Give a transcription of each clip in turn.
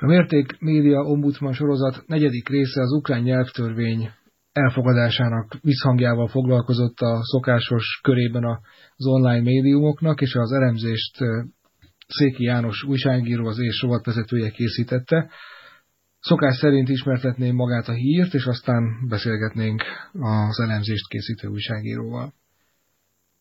A Mérték Média Ombudsman sorozat negyedik része az ukrán nyelvtörvény elfogadásának visszhangjával foglalkozott a szokásos körében az online médiumoknak, és az elemzést Széki János újságíró, az és rovatvezetője készítette. Szokás szerint ismertetném magát a hírt, és aztán beszélgetnénk az elemzést készítő újságíróval.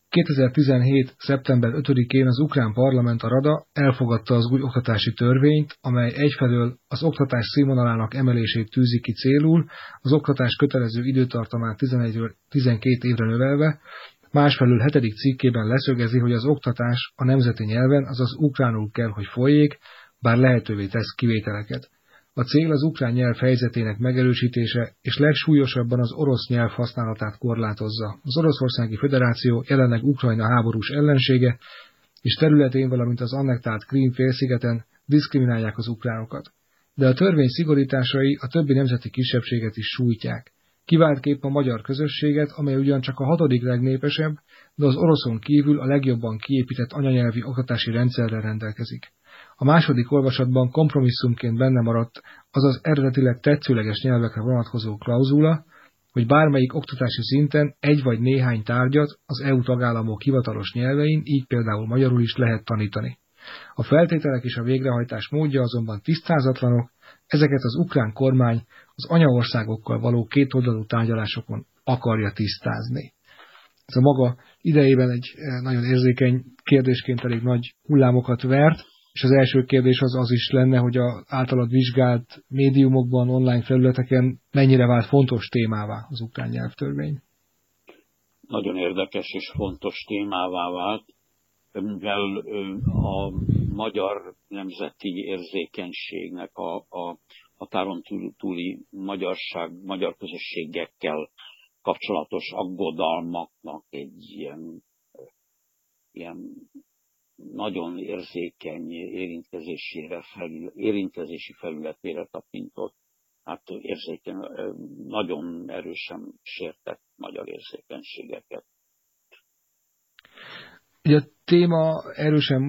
2017. szeptember 5-én az ukrán parlament a Rada elfogadta az új oktatási törvényt, amely egyfelől az oktatás színvonalának emelését tűzi ki célul, az oktatás kötelező időtartamát 11 12 évre növelve, másfelől hetedik cikkében leszögezi, hogy az oktatás a nemzeti nyelven, azaz ukránul kell, hogy folyék, bár lehetővé tesz kivételeket. A cél az ukrán nyelv helyzetének megerősítése, és legsúlyosabban az orosz nyelv használatát korlátozza. Az Oroszországi Föderáció jelenleg Ukrajna háborús ellensége, és területén, valamint az annektált Krím félszigeten diszkriminálják az ukránokat. De a törvény szigorításai a többi nemzeti kisebbséget is sújtják. Kiváltképp a magyar közösséget, amely ugyancsak a hatodik legnépesebb, de az oroszon kívül a legjobban kiépített anyanyelvi oktatási rendszerrel rendelkezik. A második olvasatban kompromisszumként benne maradt az az eredetileg tetszőleges nyelvekre vonatkozó klauzula, hogy bármelyik oktatási szinten egy vagy néhány tárgyat az EU tagállamok hivatalos nyelvein, így például magyarul is lehet tanítani. A feltételek és a végrehajtás módja azonban tisztázatlanok, ezeket az ukrán kormány az anyaországokkal való kétoldalú tárgyalásokon akarja tisztázni. Ez a maga idejében egy eh, nagyon érzékeny kérdésként elég nagy hullámokat vert, és az első kérdés az az is lenne, hogy a általad vizsgált médiumokban, online felületeken mennyire vált fontos témává az ukrán nyelvtörvény? Nagyon érdekes és fontos témává vált, mivel a magyar nemzeti érzékenységnek a, a határon túli magyarság, magyar közösségekkel kapcsolatos aggodalmaknak egy ilyen, ilyen nagyon érzékeny érintkezésére felül, érintkezési felületére tapintott, hát érzékeny, nagyon erősen sértett magyar érzékenységeket. Ugye a téma erősen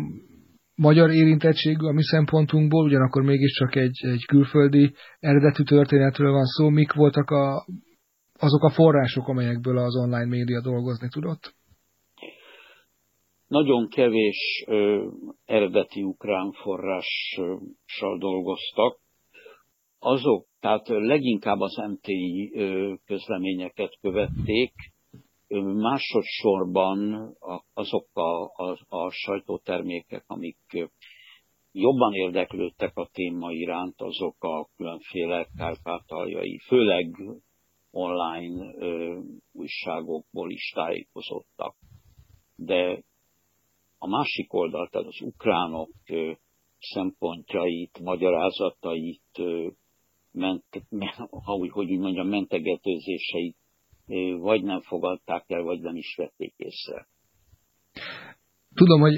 magyar érintettségű a mi szempontunkból, ugyanakkor mégiscsak egy, egy külföldi eredetű történetről van szó. Mik voltak a, azok a források, amelyekből az online média dolgozni tudott? Nagyon kevés ö, eredeti ukrán forrással dolgoztak. Azok, tehát leginkább az MTI ö, közleményeket követték, másodszorban azok a, a, a sajtótermékek, amik jobban érdeklődtek a téma iránt, azok a különféle kárpátaljai, főleg online ö, újságokból is tájékozottak. De a másik oldal, tehát az ukránok szempontjait, magyarázatait, ment, ha úgy, hogy úgy mondjam, mentegetőzéseit vagy nem fogadták el, vagy nem is vették észre. Tudom, hogy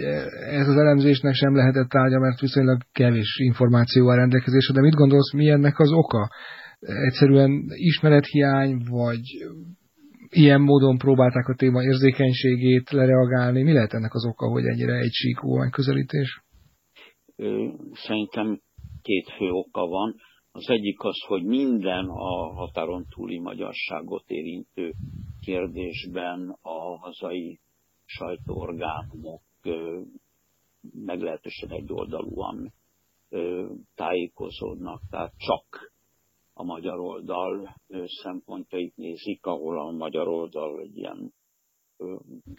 ez az elemzésnek sem lehetett tárgya, mert viszonylag kevés információ a rendelkezésre, de mit gondolsz, mi ennek az oka? Egyszerűen ismerethiány, vagy ilyen módon próbálták a téma érzékenységét lereagálni. Mi lehet ennek az oka, hogy ennyire egy síkú közelítés? Szerintem két fő oka van. Az egyik az, hogy minden a határon túli magyarságot érintő kérdésben a hazai sajtóorgánumok meglehetősen egyoldalúan tájékozódnak, tehát csak a magyar oldal szempontjait nézik, ahol a magyar oldal egy ilyen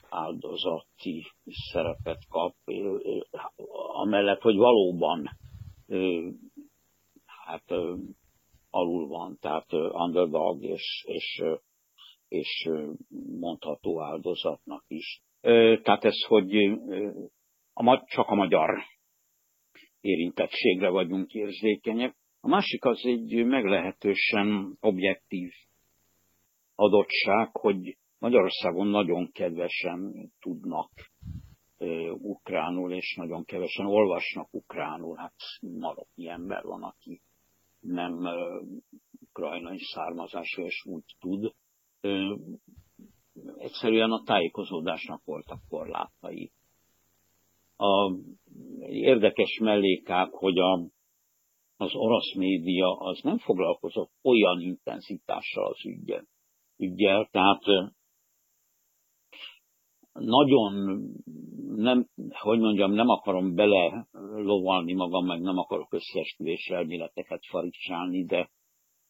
áldozati szerepet kap, amellett, hogy valóban hát alul van, tehát underdog és, és, és mondható áldozatnak is. Tehát ez, hogy a, csak a magyar érintettségre vagyunk érzékenyek, a másik az egy meglehetősen objektív adottság, hogy Magyarországon nagyon kevesen tudnak ukránul, és nagyon kevesen olvasnak ukránul. Hát maroknyi ember van, aki nem ukrajnai származású, és úgy tud. Egyszerűen a tájékozódásnak voltak korlátai. A, érdekes mellékák, hogy a az orosz média az nem foglalkozott olyan intenzitással az ügyen, ügyel, tehát nagyon nem, hogy mondjam, nem akarom bele lovalni magam, meg nem akarok összeesküvés elméleteket faricsálni, de,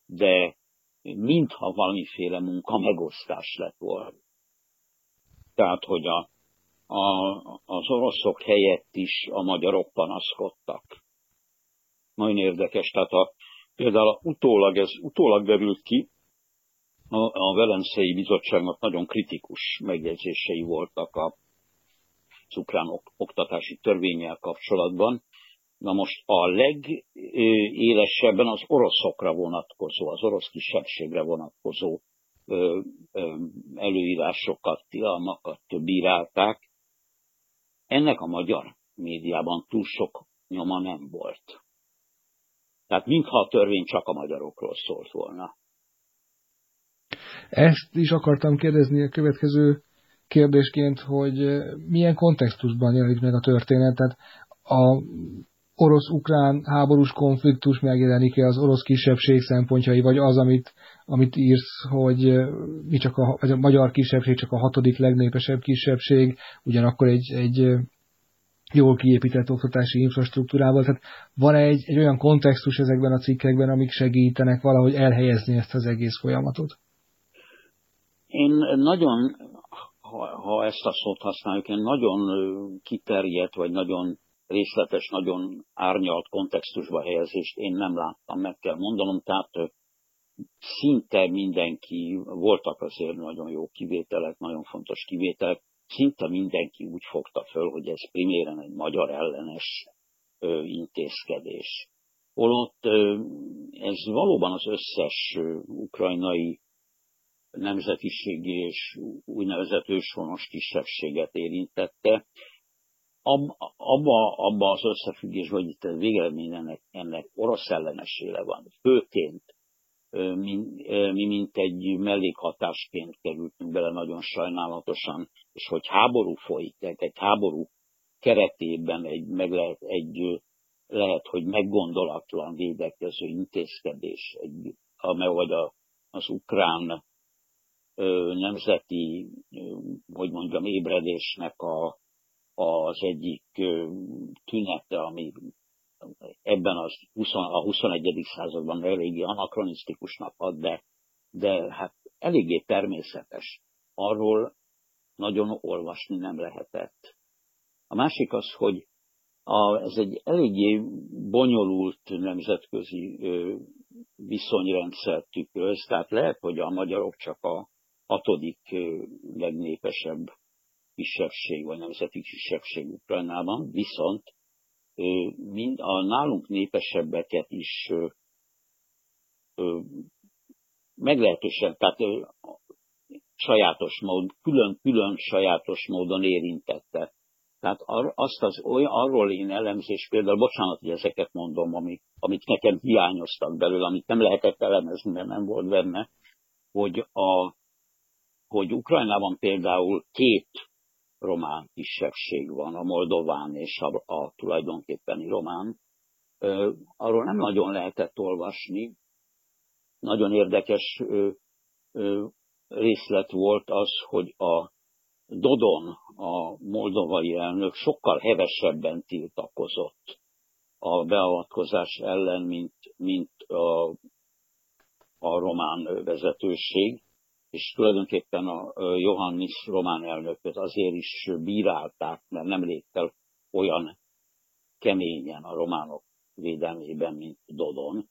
de mintha valamiféle munka megosztás lett volna. Tehát, hogy a, a, az oroszok helyett is a magyarok panaszkodtak. Nagyon érdekes, tehát a, például utólag, ez utólag derült ki, a, a Velencei Bizottságnak nagyon kritikus megjegyzései voltak a ukrán oktatási törvényel kapcsolatban. Na most a legélesebben az oroszokra vonatkozó, az orosz kisebbségre vonatkozó előírásokat, tilalmakat bírálták. Ennek a magyar médiában túl sok nyoma nem volt. Tehát mintha a törvény csak a magyarokról szólt volna. Ezt is akartam kérdezni a következő kérdésként, hogy milyen kontextusban jelenik meg a történet. Tehát a orosz-ukrán háborús konfliktus megjelenik-e az orosz kisebbség szempontjai, vagy az, amit, amit írsz, hogy mi csak a, a magyar kisebbség csak a hatodik legnépesebb kisebbség, ugyanakkor egy, egy jól kiépített oktatási infrastruktúrával. Tehát van egy, egy olyan kontextus ezekben a cikkekben, amik segítenek valahogy elhelyezni ezt az egész folyamatot? Én nagyon, ha, ha ezt a szót használjuk, én nagyon kiterjedt, vagy nagyon részletes, nagyon árnyalt kontextusba helyezést én nem láttam, meg kell mondanom, tehát szinte mindenki, voltak azért nagyon jó kivételek, nagyon fontos kivételek, szinte mindenki úgy fogta föl, hogy ez priméren egy magyar ellenes intézkedés. Holott ez valóban az összes ukrajnai nemzetiségi és úgynevezett őshonos kisebbséget érintette. Abba, abba az összefüggésben, hogy itt a végeredmény ennek, ennek orosz ellenesére van. Főként mi, mi mint egy mellékhatásként kerültünk bele nagyon sajnálatosan, és hogy háború folyik, tehát egy háború keretében egy, meg lehet, egy lehet, hogy meggondolatlan védekező intézkedés, egy, vagy a, az ukrán nemzeti, hogy mondjam, ébredésnek a, az egyik tünete, ami ebben az 20, a 21. században eléggé anakronisztikusnak ad, de, de hát eléggé természetes. Arról nagyon olvasni nem lehetett. A másik az, hogy a, ez egy eléggé bonyolult nemzetközi ö, viszonyrendszer tükröz, tehát lehet, hogy a magyarok csak a hatodik legnépesebb kisebbség, vagy nemzeti kisebbség Ukrajnában, viszont mind a nálunk népesebbeket is meglehetősen, tehát sajátos mód, külön-külön sajátos módon érintette. Tehát azt az, olyan, arról én elemzés, például, bocsánat, hogy ezeket mondom, amik, amik nekem hiányoztak belőle, amit nem lehetett elemezni, mert nem volt benne, hogy, a, hogy Ukrajnában például két román kisebbség van, a moldován és a, a tulajdonképpeni román. Arról nem nagyon lehetett olvasni. Nagyon érdekes részlet volt az, hogy a Dodon, a moldovai elnök sokkal hevesebben tiltakozott a beavatkozás ellen, mint, mint a, a román vezetőség és tulajdonképpen a Johannis román elnököt azért is bírálták, mert nem lépte olyan keményen a románok védelmében, mint Dodon.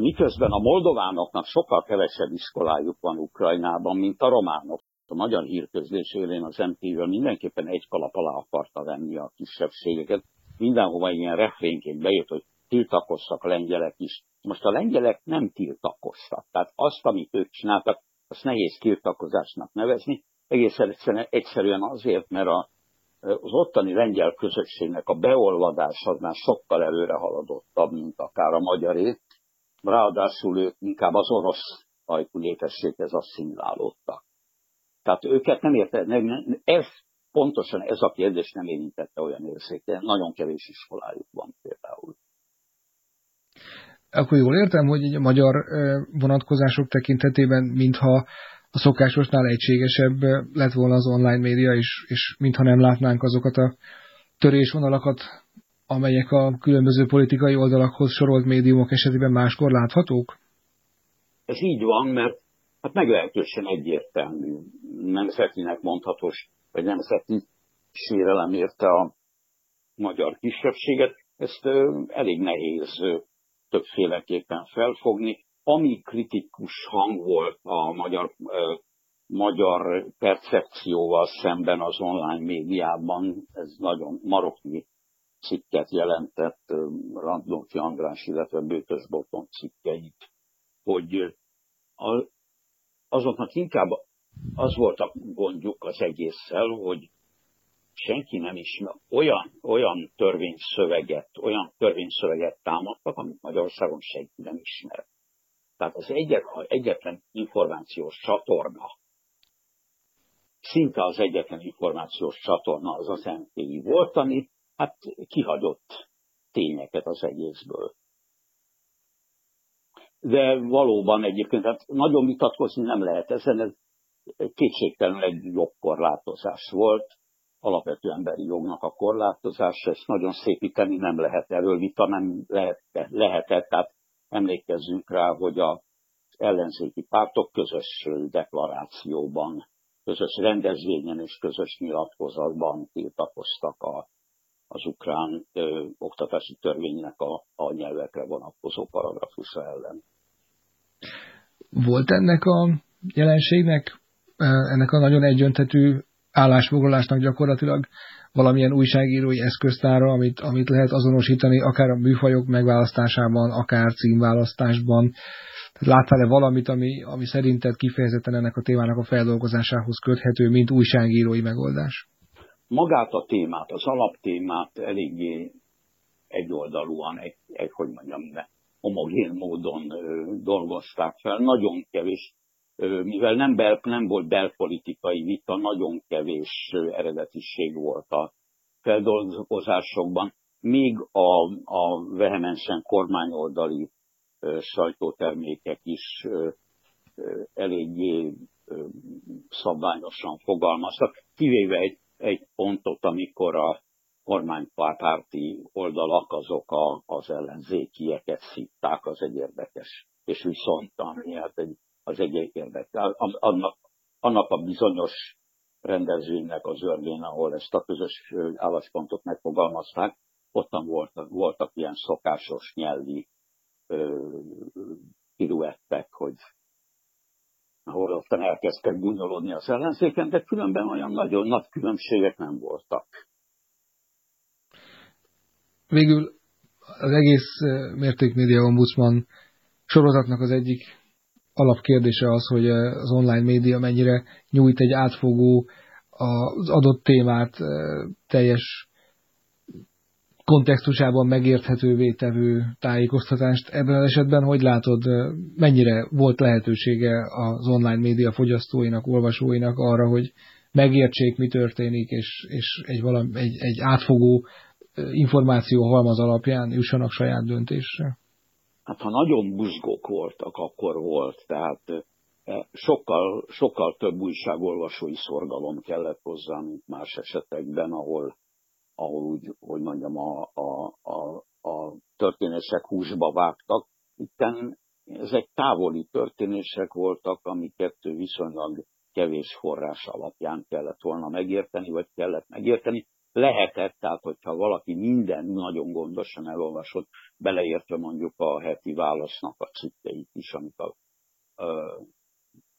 Miközben a moldovánoknak sokkal kevesebb iskolájuk van Ukrajnában, mint a románok. A magyar hírközlés élén az MTV mindenképpen egy kalap alá akarta venni a kisebbségeket. Mindenhova ilyen refrénként bejött, hogy tiltakoztak a lengyelek is. Most a lengyelek nem tiltakoztak. Tehát azt, amit ők csináltak, azt nehéz tiltakozásnak nevezni, egészen egyszerűen azért, mert a, az ottani lengyel közösségnek a beolvadás az már sokkal előre haladottabb, mint akár a magyaré. Ráadásul ők inkább az orosz ajkú népességhez asszimilálódtak. Tehát őket nem érte, nem, ez, pontosan ez a kérdés nem érintette olyan érzékeny, nagyon kevés iskolájuk van például. Akkor jól értem, hogy a magyar vonatkozások tekintetében, mintha a szokásosnál egységesebb lett volna az online média, és, és mintha nem látnánk azokat a törésvonalakat, amelyek a különböző politikai oldalakhoz sorolt médiumok esetében máskor láthatók? Ez így van, mert hát meglehetősen egyértelmű, nemzetinek mondhatós, vagy nemzeti sérelem érte a magyar kisebbséget. Ezt elég nehéz többféleképpen felfogni. Ami kritikus hang volt a magyar, magyar percepcióval szemben az online médiában, ez nagyon maroknyi cikket jelentett Randolfi András, illetve Bőtös Boton cikkeit, hogy azoknak inkább az volt a gondjuk az egésszel, hogy senki nem ismer, olyan, olyan törvényszöveget, olyan törvényszöveget támadtak, amit Magyarországon senki nem ismer. Tehát az egyet, egyetlen információs csatorna, szinte az egyetlen információs csatorna az az MTI volt, ami hát kihagyott tényeket az egészből. De valóban egyébként, hát nagyon vitatkozni nem lehet ezen, ez kétségtelenül egy jogkorlátozás volt, alapvető emberi jognak a korlátozása, ezt nagyon szépíteni nem lehet, erről vita nem lehet, lehetett, tehát emlékezzünk rá, hogy az ellenzéki pártok közös deklarációban, közös rendezvényen és közös nyilatkozatban tiltakoztak a, az ukrán ö, oktatási törvénynek a, a nyelvekre vonatkozó paragrafusa ellen. Volt ennek a jelenségnek, ennek a nagyon egyöntetű állásfoglalásnak gyakorlatilag valamilyen újságírói eszköztára, amit, amit lehet azonosítani akár a műfajok megválasztásában, akár címválasztásban. Láttál-e valamit, ami, ami szerinted kifejezetten ennek a témának a feldolgozásához köthető, mint újságírói megoldás? Magát a témát, az alaptémát eléggé egyoldalúan, egy, egy hogy mondjam, homogén módon ö, dolgozták fel. Nagyon kevés mivel nem, bel, nem volt belpolitikai vita, nagyon kevés eredetiség volt a feldolgozásokban, még a, a vehemensen kormányoldali sajtótermékek is eléggé szabványosan fogalmaztak, kivéve egy, egy pontot, amikor a kormánypárti oldalak azok a, az ellenzékieket szitták, az egy érdekes. És viszont, ami hát egy az egy érdekel. Annak, annak a bizonyos rendezvénynek az örvén, ahol ezt a közös álláspontot megfogalmazták, ottan voltak, voltak ilyen szokásos nyelvi piruettek, hogy ahol ottan elkezdtek gúnyolódni az ellenzéken, de különben olyan nagyon nagy különbségek nem voltak. Végül az egész mértékmédia ombudsman sorozatnak az egyik alapkérdése az, hogy az online média mennyire nyújt egy átfogó, az adott témát teljes kontextusában megérthetővé tevő tájékoztatást. Ebben az esetben hogy látod, mennyire volt lehetősége az online média fogyasztóinak, olvasóinak arra, hogy megértsék, mi történik, és, és egy, valami, egy, egy átfogó információ halmaz alapján jussanak saját döntésre? Hát ha nagyon buzgók voltak, akkor volt. Tehát eh, sokkal, sokkal több újságolvasói szorgalom kellett hozzá, mint más esetekben, ahol, ahol úgy, hogy mondjam, a, a, a, a történések húsba vágtak. Itten ezek távoli történések voltak, amiket viszonylag kevés forrás alapján kellett volna megérteni, vagy kellett megérteni lehetett, tehát hogyha valaki minden nagyon gondosan elolvasott, beleértve mondjuk a heti válasznak a cikkeit is, amit a,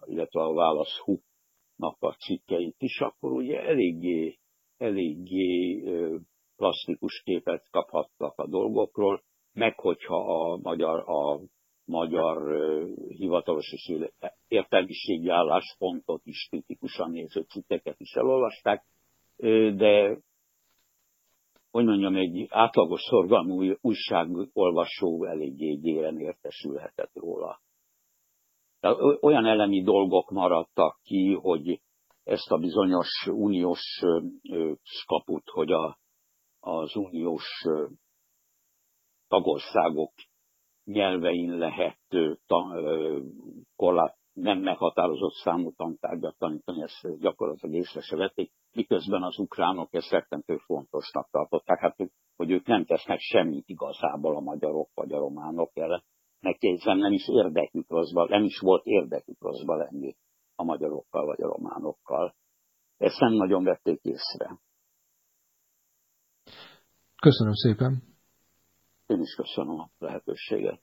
illetve a válasz nak a cikkeit is, akkor ugye eléggé, eléggé plastikus képet kaphattak a dolgokról, meg hogyha a magyar, a magyar hivatalos és értelmiségi álláspontot is kritikusan néző cikkeket is elolvasták, de hogy mondjam, egy átlagos szorgalmú újságolvasó eléggé gyéren értesülhetett róla. Tehát olyan elemi dolgok maradtak ki, hogy ezt a bizonyos uniós skaput, hogy a, az uniós tagországok nyelvein lehet korlát, nem meghatározott számú tantárgyat tanítani, ezt gyakorlatilag észre se vették, miközben az ukránok ezt rettentő fontosnak tartották, hát hogy ők nem tesznek semmit igazából a magyarok vagy a románok ellen. Megkérdezem, nem is érdekük rosszba, nem is volt érdekük rosszba lenni a magyarokkal vagy a románokkal. Ezt nem nagyon vették észre. Köszönöm szépen. Én is köszönöm a lehetőséget.